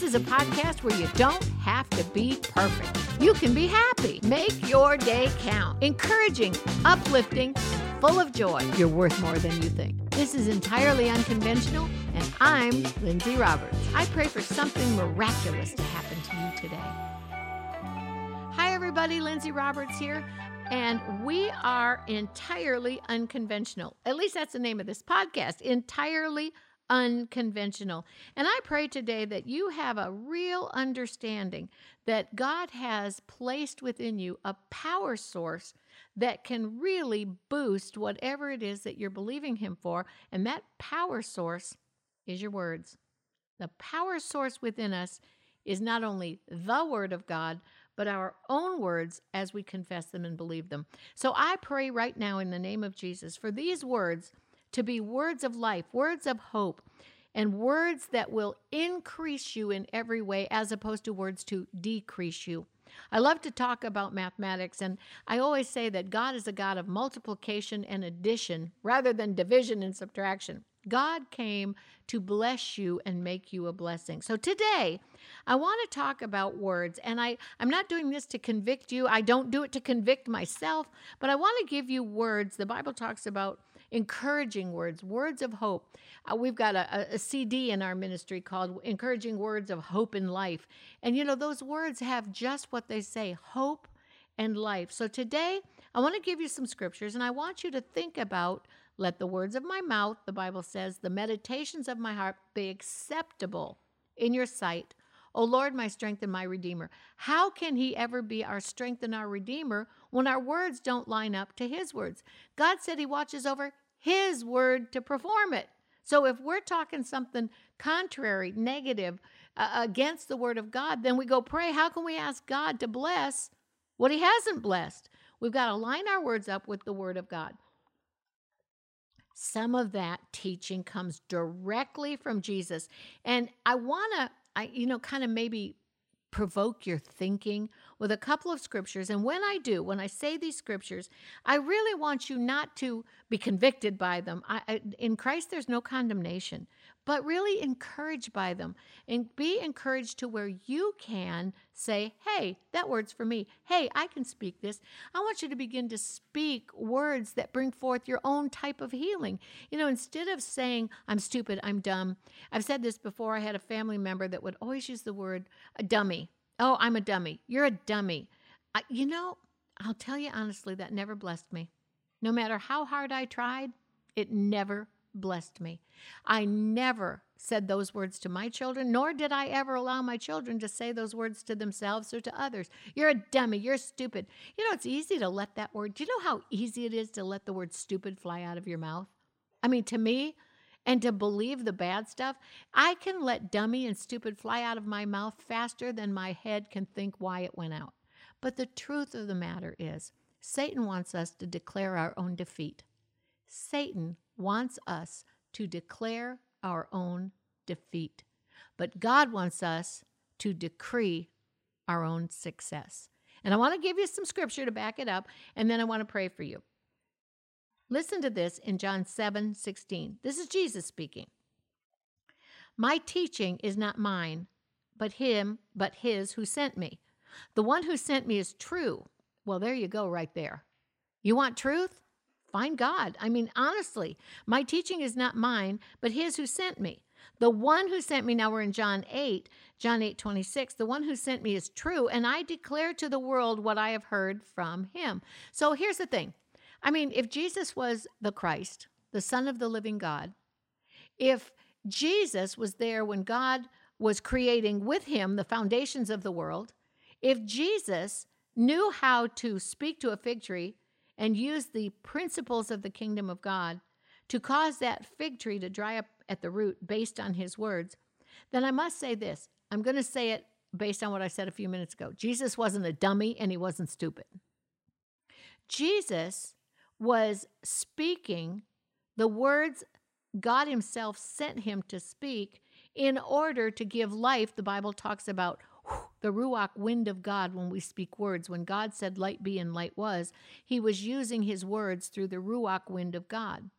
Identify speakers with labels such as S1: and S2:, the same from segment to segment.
S1: This is a podcast where you don't have to be perfect. You can be happy. Make your day count. Encouraging, uplifting, full of joy. You're worth more than you think. This is entirely unconventional, and I'm Lindsay Roberts. I pray for something miraculous to happen to you today. Hi, everybody. Lindsay Roberts here. And we are entirely unconventional. At least that's the name of this podcast entirely unconventional. And I pray today that you have a real understanding that God has placed within you a power source that can really boost whatever it is that you're believing Him for. And that power source is your words. The power source within us is not only the Word of God, but our own words as we confess them and believe them. So I pray right now in the name of Jesus for these words to be words of life, words of hope, and words that will increase you in every way as opposed to words to decrease you. I love to talk about mathematics, and I always say that God is a God of multiplication and addition rather than division and subtraction. God came to bless you and make you a blessing. So today, I want to talk about words, and I, I'm not doing this to convict you. I don't do it to convict myself, but I want to give you words. The Bible talks about encouraging words, words of hope. Uh, we've got a, a, CD in our ministry called Encouraging Words of Hope in Life. And you know, those words have just what they say hope and life. So today, I want to give you some scriptures and I want you to think about let the words of my mouth, the Bible says, the meditations of my heart be acceptable in your sight. O Lord, my strength and my redeemer. How can he ever be our strength and our redeemer when our words don't line up to his words? God said he watches over his word to perform it. So if we're talking something contrary, negative, uh, against the word of God, then we go pray. How can we ask God to bless what he hasn't blessed? We've got to line our words up with the word of God. Some of that teaching comes directly from Jesus. And I want to, I you know, kind of maybe provoke your thinking with a couple of scriptures. And when I do, when I say these scriptures, I really want you not to be convicted by them. I, I, in Christ, there's no condemnation, but really encouraged by them and be encouraged to where you can say, Hey, that word's for me. Hey, I can speak this. I want you to begin to speak words that bring forth your own type of healing. You know, instead of saying, I'm stupid, I'm dumb. I've said this before. I had a family member that would always use the word a dummy. Oh, I'm a dummy. You're a dummy. I, you know, I'll tell you honestly, that never blessed me. No matter how hard I tried, it never blessed me. I never said those words to my children, nor did I ever allow my children to say those words to themselves or to others. You're a dummy. You're stupid. You know, it's easy to let that word, do you know how easy it is to let the word stupid fly out of your mouth? I mean, to me, and to believe the bad stuff, I can let dummy and stupid fly out of my mouth faster than my head can think why it went out. But the truth of the matter is, Satan wants us to declare our own defeat. Satan wants us to declare our own defeat. But God wants us to decree our own success. And I want to give you some scripture to back it up, and then I want to pray for you. Listen to this in John 7 16. This is Jesus speaking. My teaching is not mine, but him, but his who sent me. The one who sent me is true. Well, there you go, right there. You want truth? Find God. I mean, honestly, my teaching is not mine, but his who sent me. The one who sent me, now we're in John 8, John 8, 26. The one who sent me is true, and I declare to the world what I have heard from him. So here's the thing I mean, if Jesus was the Christ, the Son of the living God, if Jesus was there when God was creating with him the foundations of the world, if Jesus knew how to speak to a fig tree and use the principles of the kingdom of God to cause that fig tree to dry up at the root based on his words, then I must say this. I'm going to say it based on what I said a few minutes ago. Jesus wasn't a dummy and he wasn't stupid. Jesus was speaking the words God Himself sent him to speak in order to give life. The Bible talks about the Ruach wind of God when we speak words. When God said, Light be and light was, He was using His words through the Ruach wind of God.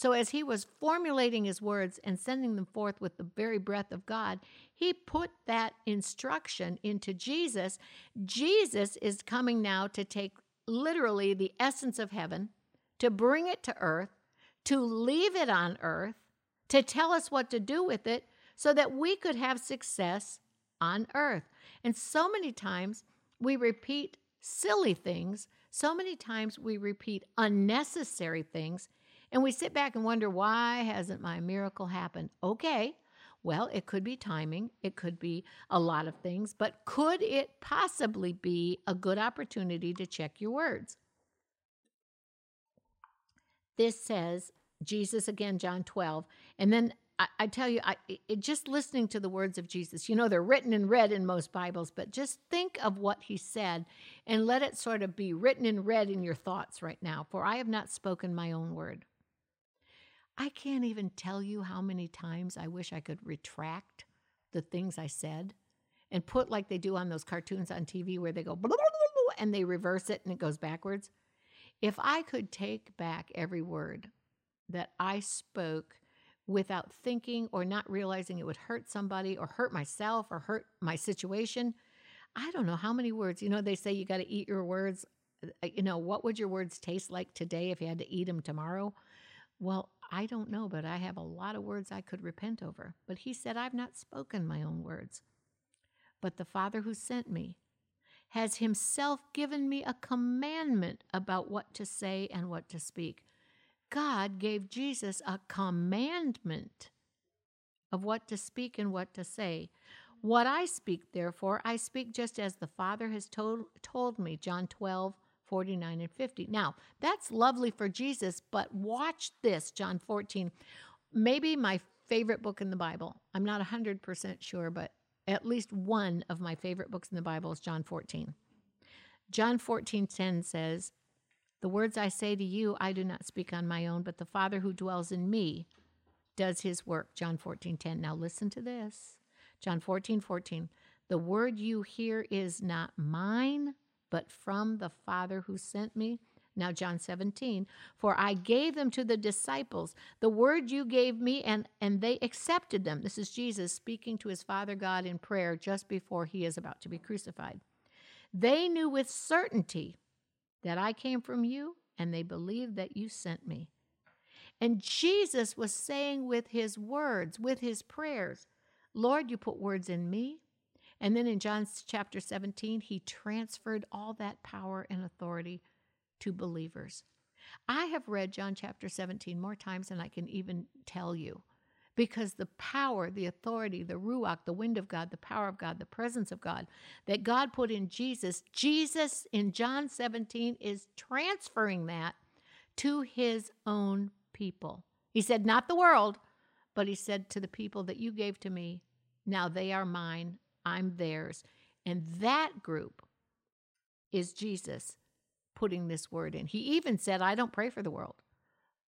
S1: So, as he was formulating his words and sending them forth with the very breath of God, he put that instruction into Jesus. Jesus is coming now to take literally the essence of heaven, to bring it to earth, to leave it on earth, to tell us what to do with it so that we could have success on earth. And so many times we repeat silly things, so many times we repeat unnecessary things, and we sit back and wonder, why hasn't my miracle happened? Okay, well, it could be timing, it could be a lot of things, but could it possibly be a good opportunity to check your words? This says, Jesus again, John 12. And then I, I tell you, I, it, just listening to the words of Jesus, you know, they're written and read in most Bibles, but just think of what he said and let it sort of be written and read in your thoughts right now. For I have not spoken my own word. I can't even tell you how many times I wish I could retract the things I said and put like they do on those cartoons on TV where they go blah, blah, blah, and they reverse it and it goes backwards. If I could take back every word that I spoke without thinking or not realizing it would hurt somebody or hurt myself or hurt my situation, I don't know how many words. You know, they say you got to eat your words. Uh, you know, what would your words taste like today if you had to eat them tomorrow? Well, I don't know, but I have a lot of words I could repent over. But he said, I've not spoken my own words. But the Father who sent me has himself given me a commandment about what to say and what to speak. God gave Jesus a commandment of what to speak and what to say. What I speak, therefore, I speak just as the Father has told, told me. John 12, 49 and 50. Now, that's lovely for Jesus, but watch this, John 14. Maybe my favorite book in the Bible. I'm not 100% sure, but at least one of my favorite books in the Bible is John 14. John 14:10 says, "The words I say to you, I do not speak on my own, but the Father who dwells in me does his work." John 14:10. Now listen to this. John 14:14. 14, the word you hear is not mine, but from the Father who sent me. Now, John 17, for I gave them to the disciples, the word you gave me, and, and they accepted them. This is Jesus speaking to his Father God in prayer just before he is about to be crucified. They knew with certainty that I came from you, and they believed that you sent me. And Jesus was saying with his words, with his prayers, Lord, you put words in me, and then in John chapter 17, he transferred all that power and authority to believers. I have read John chapter 17 more times than I can even tell you because the power, the authority, the Ruach, the wind of God, the power of God, the presence of God that God put in Jesus, Jesus in John 17 is transferring that to his own people. He said, Not the world, but he said to the people that you gave to me, now they are mine, I'm theirs. And that group is Jesus putting this word in. He even said, I don't pray for the world.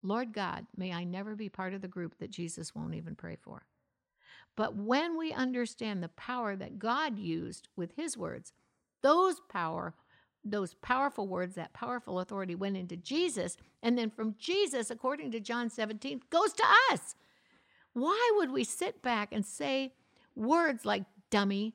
S1: Lord God, may I never be part of the group that Jesus won't even pray for. But when we understand the power that God used with his words, those power, those powerful words, that powerful authority went into Jesus, and then from Jesus, according to John 17, goes to us. Why would we sit back and say words like dummy.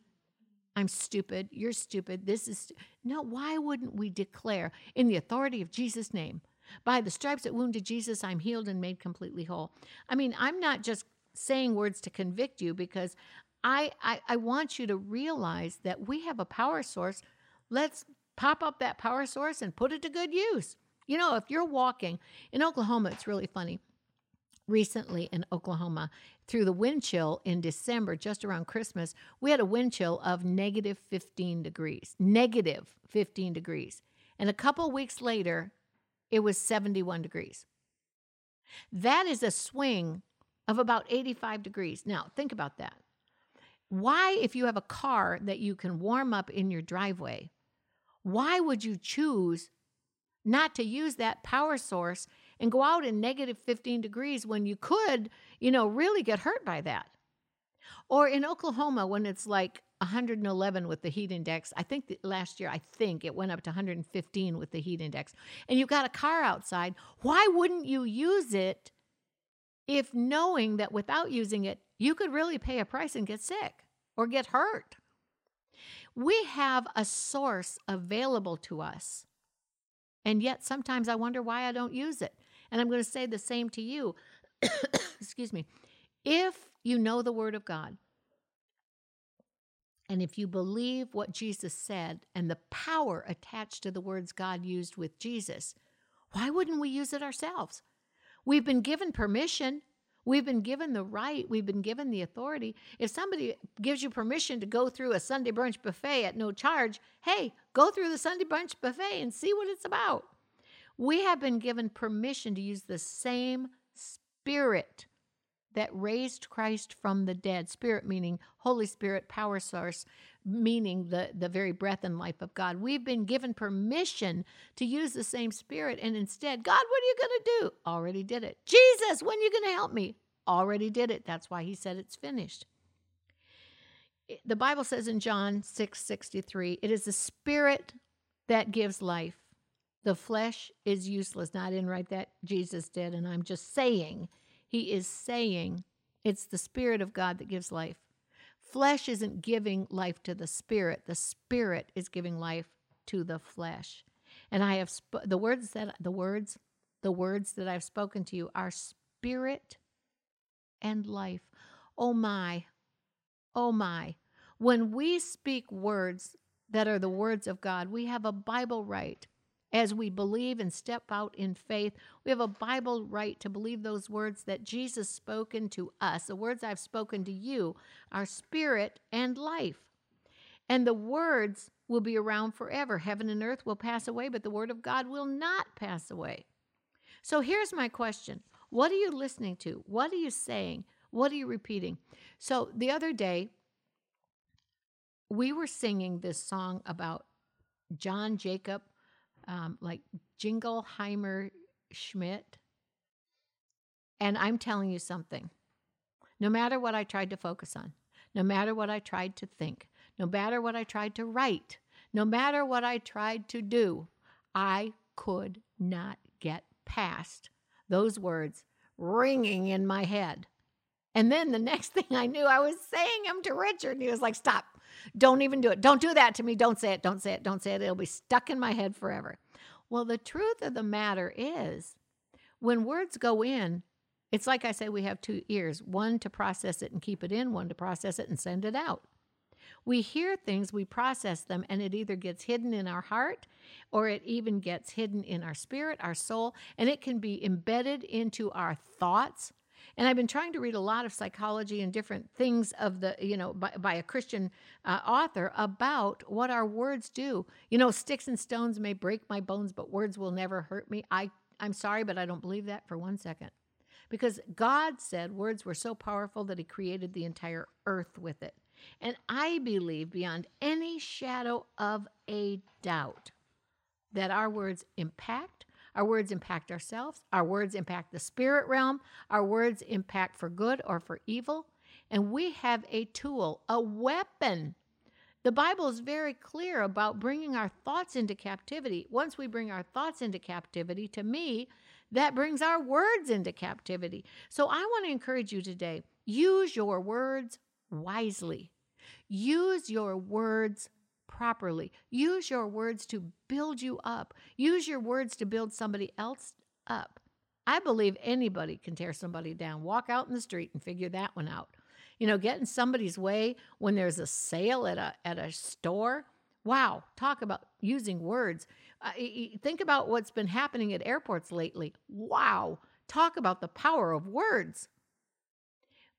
S1: I'm stupid. You're stupid. This is. No, why wouldn't we declare in the authority of Jesus' name? By the stripes that wounded Jesus, I'm healed and made completely whole. I mean, I'm not just saying words to convict you because I, I, I want you to realize that we have a power source. Let's pop up that power source and put it to good use. You know, if you're walking in Oklahoma, it's really funny recently in Oklahoma through the wind chill in December, just around Christmas, we had a wind chill of negative 15 degrees, negative 15 degrees. And a couple weeks later, it was 71 degrees. That is a swing of about 85 degrees. Now, think about that. Why, if you have a car that you can warm up in your driveway, why would you choose not to use that power source and go out in negative 15 degrees when you could, you know, really get hurt by that. Or in Oklahoma, when it's like 111 with the heat index, I think last year, I think it went up to 115 with the heat index, and you've got a car outside, why wouldn't you use it if knowing that without using it, you could really pay a price and get sick or get hurt. We have a source available to us. And yet sometimes I wonder why I don't use it. And I'm going to say the same to you. Excuse me. If you know the Word of God, and if you believe what Jesus said and the power attached to the words God used with Jesus, why wouldn't we use it ourselves? We've been given permission. We've been given the right. We've been given the authority. If somebody gives you permission to go through a Sunday brunch buffet at no charge, hey, go through the Sunday brunch buffet and see what it's about. We have been given permission to use the same spirit that raised Christ from the dead. Spirit meaning Holy Spirit, power source, meaning the, the very breath and life of God. We've been given permission to use the same spirit, and instead, God, what are you going to do? Already did it. Jesus, when are you going to help me? Already did it. That's why he said it's finished. The Bible says in John 6 63, it is the spirit that gives life. The flesh is useless. Now, I didn't in right that Jesus did, and I'm just saying he is saying it's the Spirit of God that gives life. Flesh isn't giving life to the Spirit, the Spirit is giving life to the flesh. And I have sp- the words that the words the words that I've spoken to you are spirit and life. Oh my. Oh my. When we speak words that are the words of God, we have a Bible right as we believe and step out in faith. We have a Bible right to believe those words that Jesus spoken to us. The words I've spoken to you are spirit and life. And the words will be around forever. Heaven and earth will pass away, but the word of God will not pass away. So here's my question What are you listening to? What are you saying? What are you repeating? So the other day, we were singing this song about John Jacob um, like Jingleheimer Schmidt. And I'm telling you something. No matter what I tried to focus on, no matter what I tried to think, no matter what I tried to write, no matter what I tried to do, I could not get past those words ringing in my head. And then the next thing I knew, I was saying them to Richard, and he was like, Stop, don't even do it. Don't do that to me. Don't say it. Don't say it. Don't say it. It'll be stuck in my head forever. Well, the truth of the matter is, when words go in, it's like I say, we have two ears one to process it and keep it in, one to process it and send it out. We hear things, we process them, and it either gets hidden in our heart or it even gets hidden in our spirit, our soul, and it can be embedded into our thoughts, and I've been trying to read a lot of psychology and different things of the, you know, by, by a Christian uh, author about what our words do. You know, sticks and stones may break my bones, but words will never hurt me. I, I'm sorry, but I don't believe that for one second. Because God said words were so powerful that He created the entire earth with it. And I believe beyond any shadow of a doubt that our words impact our words impact ourselves. Our words impact the spirit realm. Our words impact for good or for evil. And we have a tool, a weapon. The Bible is very clear about bringing our thoughts into captivity. Once we bring our thoughts into captivity, to me, that brings our words into captivity. So I want to encourage you today use your words wisely. Use your words properly. Use your words to build you up. Use your words to build somebody else up. I believe anybody can tear somebody down. Walk out in the street and figure that one out. You know, get in somebody's way when there's a sale at a at a store. Wow, talk about using words. Uh, think about what's been happening at airports lately. Wow, talk about the power of words.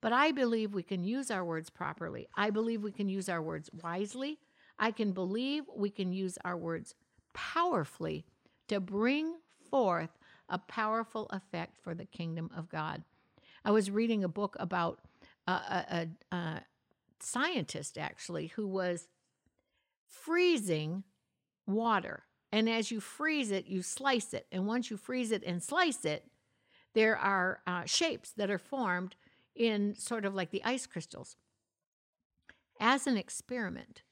S1: But I believe we can use our words properly. I believe we can use our words wisely. I can believe we can use our words powerfully to bring forth a powerful effect for the kingdom of God. I was reading a book about a, a, a, scientist actually who was freezing water. And as you freeze it, you slice it. And once you freeze it and slice it, there are uh, shapes that are formed in sort of like the ice crystals. As an experiment,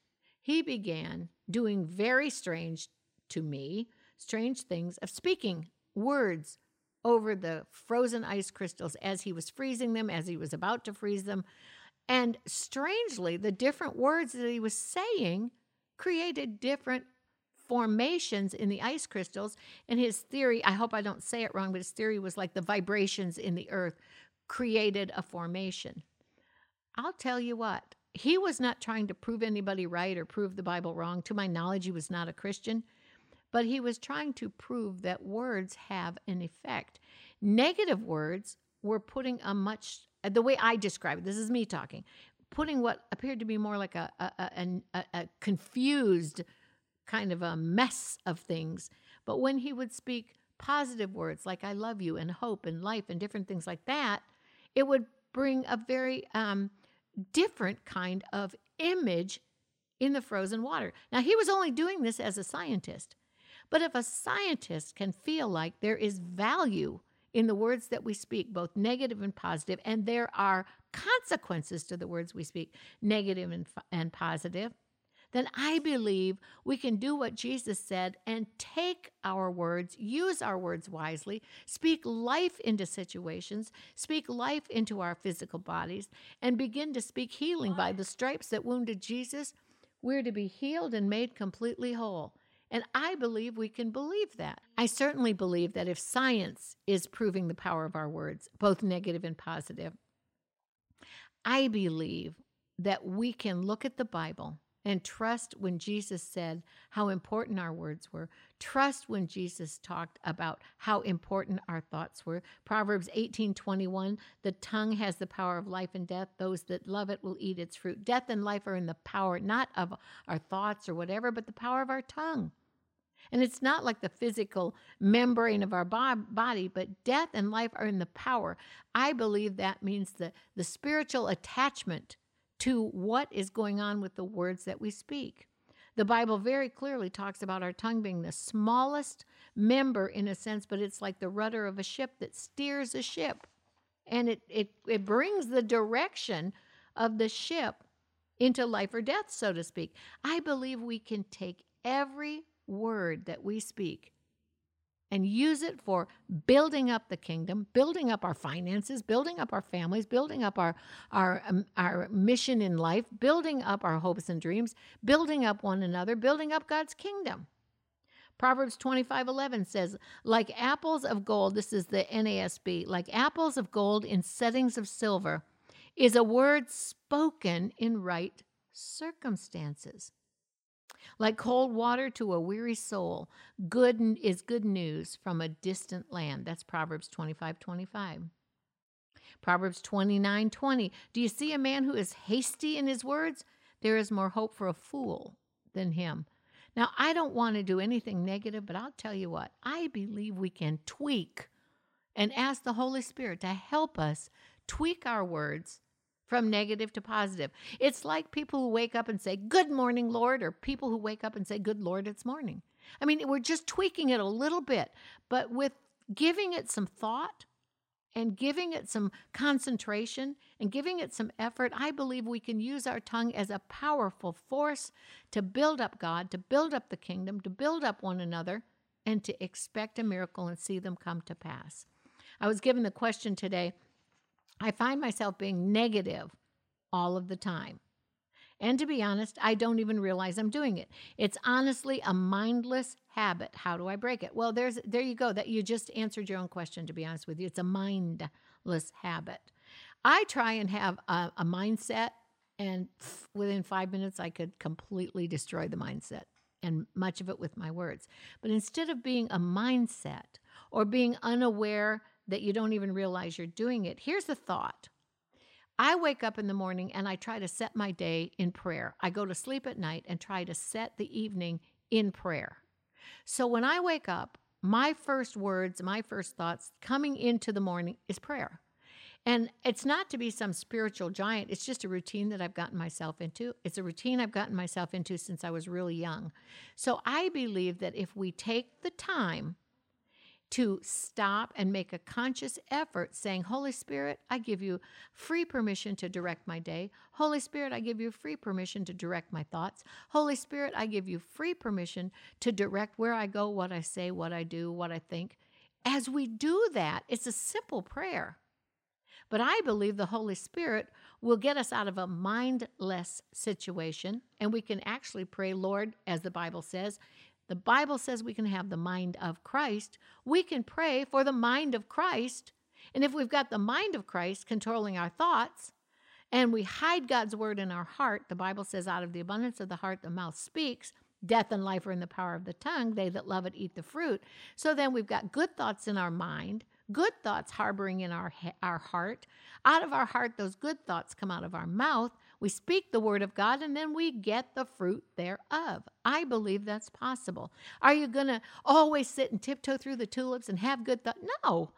S1: he began doing very strange to me, strange things of speaking words over the frozen ice crystals as he was freezing them, as he was about to freeze them. And strangely, the different words that he was saying created different formations in the ice crystals. And his theory, I hope I don't say it wrong, but his theory was like the vibrations in the earth created a formation. I'll tell you what, he was not trying to prove anybody right or prove the Bible wrong. To my knowledge, he was not a Christian, but he was trying to prove that words have an effect. Negative words were putting a much, the way I describe it, this is me talking, putting what appeared to be more like a, a, a, a confused kind of a mess of things. But when he would speak positive words like I love you and hope and life and different things like that, it would bring a very um, different kind of image in the frozen water. Now, he was only doing this as a scientist. But if a scientist can feel like there is value in the words that we speak, both negative and positive, and there are consequences to the words we speak, negative and, and positive, then I believe we can do what Jesus said and take our words, use our words wisely, speak life into situations, speak life into our physical bodies, and begin to speak healing by the stripes that wounded Jesus. We're to be healed and made completely whole. And I believe we can believe that. I certainly believe that if science is proving the power of our words, both negative and positive, I believe that we can look at the Bible and trust when Jesus said how important our words were. Trust when Jesus talked about how important our thoughts were. Proverbs 18:21, the tongue has the power of life and death. Those that love it will eat its fruit. Death and life are in the power not of our thoughts or whatever, but the power of our tongue. And it's not like the physical membrane of our body, but death and life are in the power. I believe that means the, the spiritual attachment to what is going on with the words that we speak. The Bible very clearly talks about our tongue being the smallest member in a sense, but it's like the rudder of a ship that steers a ship. And it, it, it brings the direction of the ship into life or death, so to speak. I believe we can take every word that we speak and use it for building up the kingdom, building up our finances, building up our families, building up our our um, our mission in life, building up our hopes and dreams, building up one another, building up God's kingdom. Proverbs 25:11 says, "Like apples of gold, this is the NASB, like apples of gold in settings of silver, is a word spoken in right circumstances." Like cold water to a weary soul, good is good news from a distant land. That's Proverbs 25 25. Proverbs 29 20. Do you see a man who is hasty in his words? There is more hope for a fool than him. Now, I don't want to do anything negative, but I'll tell you what, I believe we can tweak and ask the Holy Spirit to help us tweak our words from negative to positive. It's like people who wake up and say, Good morning, Lord, or people who wake up and say, Good Lord, it's morning. I mean, we're just tweaking it a little bit, but with giving it some thought and giving it some concentration and giving it some effort, I believe we can use our tongue as a powerful force to build up God, to build up the kingdom, to build up one another, and to expect a miracle and see them come to pass. I was given the question today I find myself being negative all of the time. And to be honest, I don't even realize I'm doing it. It's honestly a mindless habit. How do I break it? Well, there's there you go. That you just answered your own question to be honest with you. It's a mindless habit. I try and have a, a mindset and within 5 minutes I could completely destroy the mindset and much of it with my words. But instead of being a mindset or being unaware that you don't even realize you're doing it. Here's the thought I wake up in the morning and I try to set my day in prayer. I go to sleep at night and try to set the evening in prayer. So when I wake up, my first words, my first thoughts coming into the morning is prayer. And it's not to be some spiritual giant. It's just a routine that I've gotten myself into. It's a routine I've gotten myself into since I was really young. So I believe that if we take the time to stop and make a conscious effort saying, Holy Spirit, I give you free permission to direct my day. Holy Spirit, I give you free permission to direct my thoughts. Holy Spirit, I give you free permission to direct where I go, what I say, what I do, what I think. as we do that, it's a simple prayer. But I believe the Holy Spirit will get us out of a mindless situation and we can actually pray, Lord, as the Bible says. The Bible says we can have the mind of Christ. We can pray for the mind of Christ. And if we've got the mind of Christ controlling our thoughts and we hide God's word in our heart, the Bible says, out of the abundance of the heart, the mouth speaks. Death and life are in the power of the tongue. They that love it eat the fruit. So then we've got good thoughts in our mind good thoughts harboring in our, our heart. Out of our heart, those good thoughts come out of our mouth. We speak the word of God and then we get the fruit thereof. I believe that's possible. Are you going to always sit and tiptoe through the tulips and have good thoughts? No.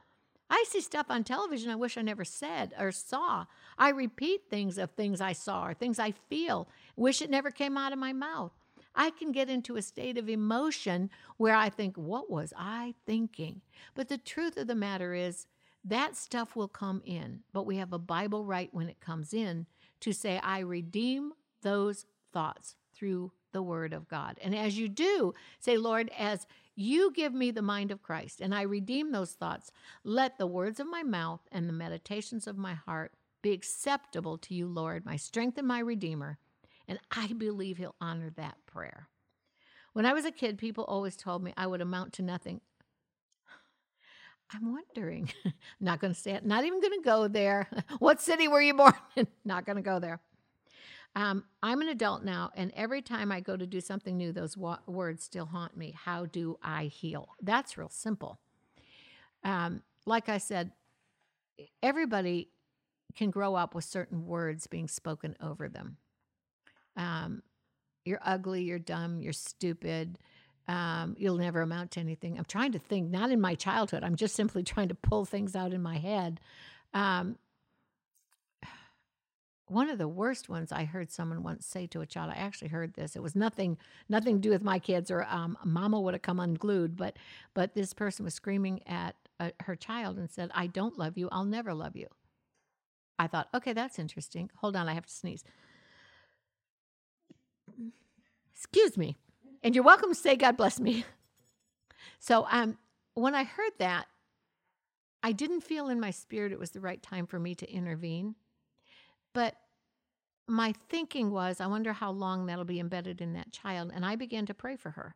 S1: I see stuff on television I wish I never said or saw. I repeat things of things I saw or things I feel, wish it never came out of my mouth. I can get into a state of emotion where I think, what was I thinking? But the truth of the matter is, that stuff will come in, but we have a Bible right when it comes in to say, I redeem those thoughts through the Word of God. And as you do, say, Lord, as you give me the mind of Christ and I redeem those thoughts, let the words of my mouth and the meditations of my heart be acceptable to you, Lord, my strength and my Redeemer. And I believe he'll honor that prayer. When I was a kid, people always told me I would amount to nothing. I'm wondering, not going to say it, not even going to go there. what city were you born in? not going to go there. Um, I'm an adult now, and every time I go to do something new, those wa- words still haunt me. How do I heal? That's real simple. Um, like I said, everybody can grow up with certain words being spoken over them um, you're ugly, you're dumb, you're stupid, um, you'll never amount to anything. I'm trying to think, not in my childhood, I'm just simply trying to pull things out in my head. Um, one of the worst ones I heard someone once say to a child. I actually heard this. It was nothing, nothing to do with my kids, or um, Mama would have come unglued. But, but this person was screaming at uh, her child and said, "I don't love you. I'll never love you." I thought, okay, that's interesting. Hold on, I have to sneeze. Excuse me. And you're welcome to say, God bless me. So um, when I heard that, I didn't feel in my spirit it was the right time for me to intervene. But my thinking was, I wonder how long that'll be embedded in that child. And I began to pray for her.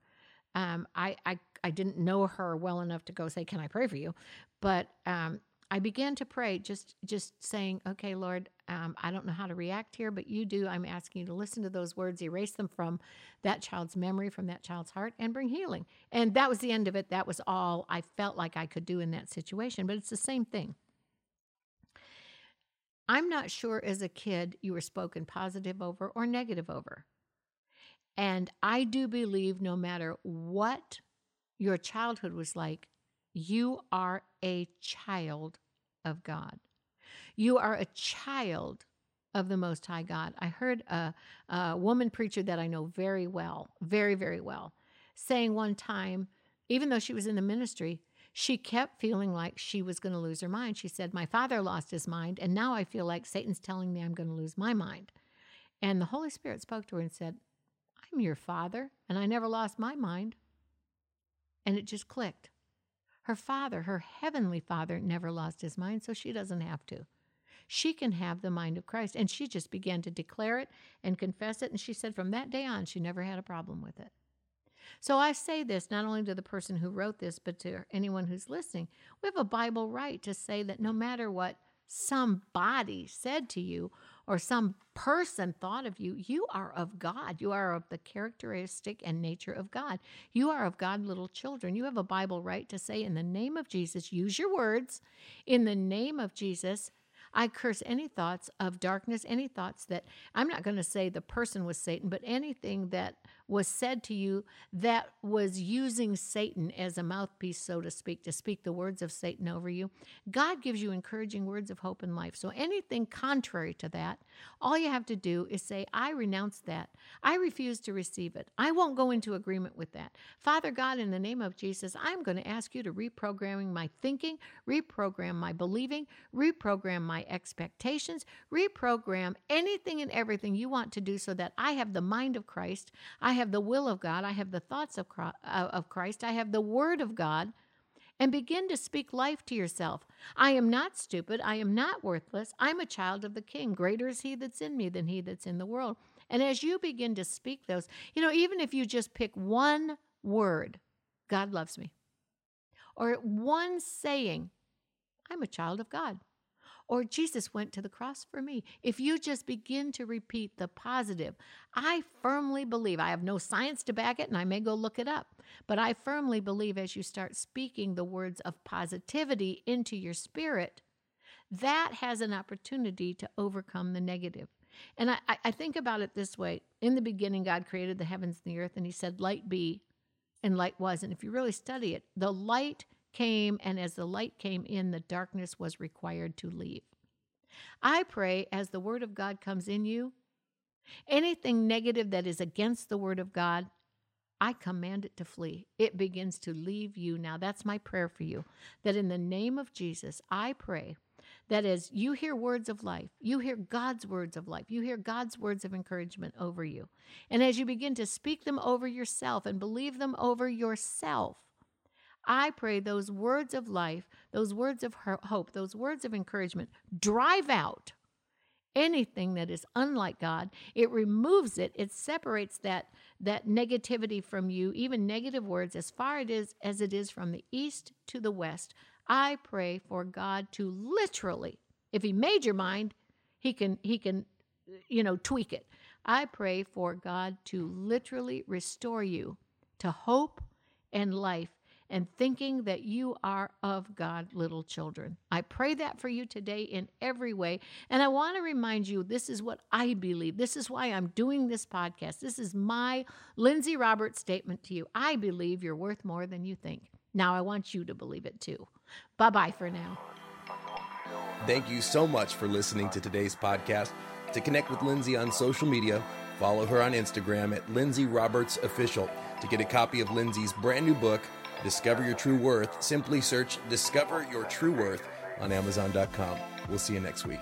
S1: Um, I, I, I didn't know her well enough to go say, Can I pray for you? But um, I began to pray, just just saying, "Okay, Lord, um, I don't know how to react here, but you do. I'm asking you to listen to those words, erase them from that child's memory, from that child's heart, and bring healing." And that was the end of it. That was all I felt like I could do in that situation. But it's the same thing. I'm not sure as a kid you were spoken positive over or negative over. And I do believe no matter what your childhood was like, you are a child of God. You are a child of the Most High God. I heard a, a, woman preacher that I know very well, very, very well, saying one time, even though she was in the ministry, she kept feeling like she was going to lose her mind. She said, My father lost his mind, and now I feel like Satan's telling me I'm going to lose my mind. And the Holy Spirit spoke to her and said, I'm your father, and I never lost my mind. And it just clicked. Her father, her heavenly father, never lost his mind, so she doesn't have to. She can have the mind of Christ. And she just began to declare it and confess it. And she said from that day on, she never had a problem with it. So I say this not only to the person who wrote this, but to anyone who's listening. We have a Bible right to say that no matter what somebody said to you or some person thought of you, you are of God. You are of the characteristic and nature of God. You are of God, little children. You have a Bible right to say, in the name of Jesus, use your words. In the name of Jesus, I curse any thoughts of darkness, any thoughts that I'm not going to say the person was Satan, but anything that was said to you that was using Satan as a mouthpiece, so to speak, to speak the words of Satan over you. God gives you encouraging words of hope and life. So anything contrary to that, all you have to do is say, I renounce that. I refuse to receive it. I won't go into agreement with that. Father God, in the name of Jesus, I'm going to ask you to reprogramming my thinking, reprogram my believing, reprogram my expectations, reprogram anything and everything you want to do so that I have the mind of Christ. I have the will of God. I have the thoughts uh, of Christ. I have the Word of God. and begin to speak life to yourself. I am not stupid. I am not worthless. I'm a child of the King. Greater is He that's in me than He that's in the world. And as you begin to speak those, you know, even if you just pick one word, God loves me, or one saying, I'm a child of God or Jesus went to the cross for me. If you just begin to repeat the positive, I firmly believe, I have no science to back it, and I may go look it up, but I firmly believe as you start speaking the words of positivity into your spirit, that has an opportunity to overcome the negative. And I, I think about it this way In the beginning, God created the heavens and the earth, and He said, Light be, and light was. And if you really study it, the light came, and as the light came in, the darkness was required to leave. I pray as the word of God comes in you, anything negative that is against the word of God, I command it to flee. It begins to leave you now. That's my prayer for you. That in the name of Jesus, I pray that as you hear words of life, you hear God's words of life, you hear God's words of encouragement over you. And as you begin to speak them over yourself and believe them over yourself, I pray those words of life, those words of hope, those words of encouragement drive out anything that is unlike God. It removes it. It separates that that negativity from you, even negative words as far it is as it is from the east to the west. I pray for God to literally, if he made your mind, he can he can you know tweak it. I pray for God to literally restore you to hope and life and thinking that you are of God, little children. I pray that for you today in every way. And I want to remind you this is what I believe. This is why I'm doing this podcast. This is my Lindsay Roberts statement to you. I believe you're worth more than you think. Now I want you to believe it too. Bye bye for now.
S2: Thank you so much for listening to today's podcast. To connect with Lindsay on social media, follow her on Instagram at Lindsay Roberts Official. To get a copy of Lindsay's brand new book, Discover Your True Worth, simply search Discover Your True Worth on Amazon.com. We'll see you next week.